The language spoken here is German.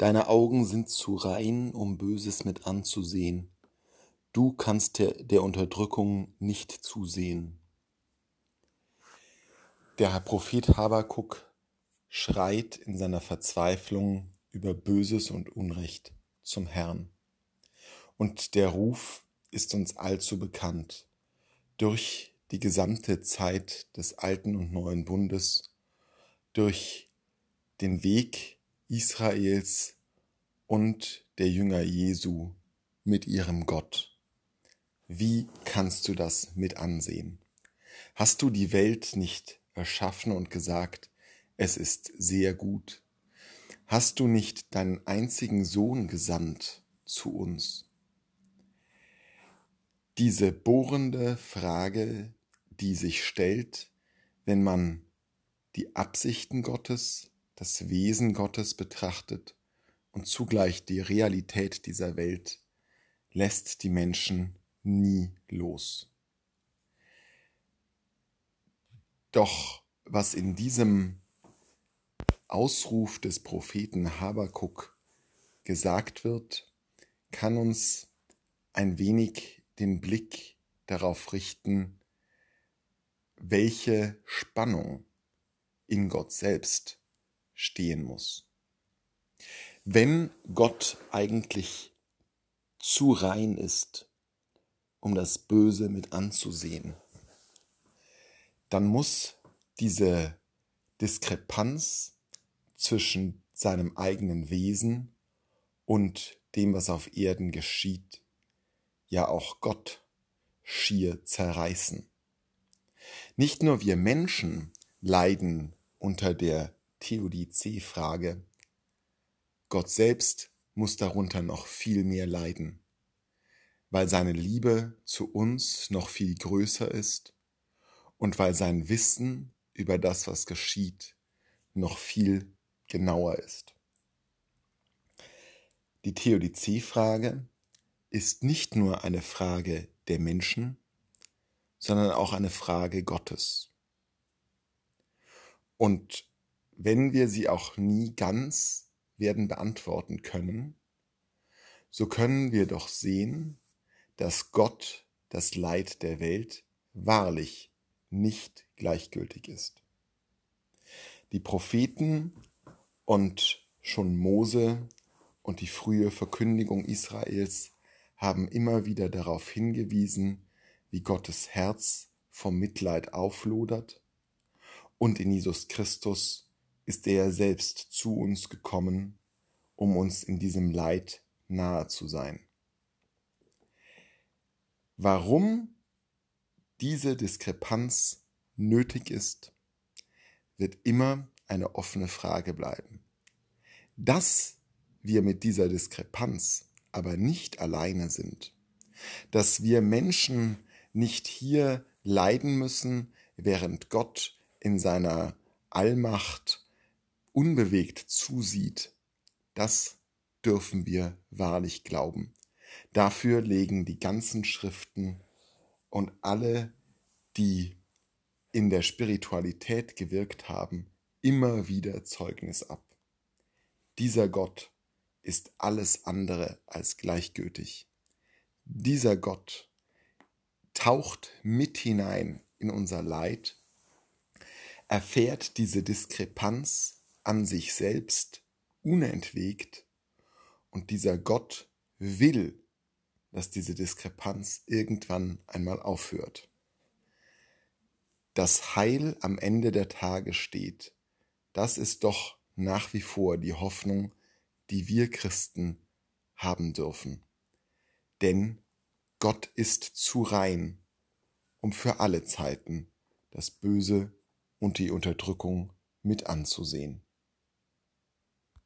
Deine Augen sind zu rein, um Böses mit anzusehen. Du kannst der, Unterdrückung nicht zusehen. Der Prophet Habakuk schreit in seiner Verzweiflung über Böses und Unrecht zum Herrn. Und der Ruf ist uns allzu bekannt. Durch die gesamte Zeit des alten und neuen Bundes, durch den Weg Israels und der Jünger Jesu mit ihrem Gott. Wie kannst du das mit ansehen? Hast du die Welt nicht erschaffen und gesagt, es ist sehr gut? Hast du nicht deinen einzigen Sohn gesandt zu uns? Diese bohrende Frage, die sich stellt, wenn man die Absichten Gottes das Wesen Gottes betrachtet und zugleich die Realität dieser Welt, lässt die Menschen nie los. Doch was in diesem Ausruf des Propheten Habakuk gesagt wird, kann uns ein wenig den Blick darauf richten, welche Spannung in Gott selbst stehen muss. Wenn Gott eigentlich zu rein ist, um das Böse mit anzusehen, dann muss diese Diskrepanz zwischen seinem eigenen Wesen und dem, was auf Erden geschieht, ja auch Gott schier zerreißen. Nicht nur wir Menschen leiden unter der Theodizee-Frage. Gott selbst muss darunter noch viel mehr leiden, weil seine Liebe zu uns noch viel größer ist und weil sein Wissen über das, was geschieht, noch viel genauer ist. Die Theodizee-Frage ist nicht nur eine Frage der Menschen, sondern auch eine Frage Gottes. Und wenn wir sie auch nie ganz werden beantworten können, so können wir doch sehen, dass Gott das Leid der Welt wahrlich nicht gleichgültig ist. Die Propheten und schon Mose und die frühe Verkündigung Israels haben immer wieder darauf hingewiesen, wie Gottes Herz vom Mitleid auflodert und in Jesus Christus ist er selbst zu uns gekommen, um uns in diesem Leid nahe zu sein. Warum diese Diskrepanz nötig ist, wird immer eine offene Frage bleiben. Dass wir mit dieser Diskrepanz aber nicht alleine sind, dass wir Menschen nicht hier leiden müssen, während Gott in seiner Allmacht unbewegt zusieht, das dürfen wir wahrlich glauben. Dafür legen die ganzen Schriften und alle, die in der Spiritualität gewirkt haben, immer wieder Zeugnis ab. Dieser Gott ist alles andere als gleichgültig. Dieser Gott taucht mit hinein in unser Leid, erfährt diese Diskrepanz an sich selbst unentwegt und dieser Gott will, dass diese Diskrepanz irgendwann einmal aufhört. Das Heil am Ende der Tage steht, das ist doch nach wie vor die Hoffnung, die wir Christen haben dürfen. Denn Gott ist zu rein, um für alle Zeiten das Böse und die Unterdrückung mit anzusehen.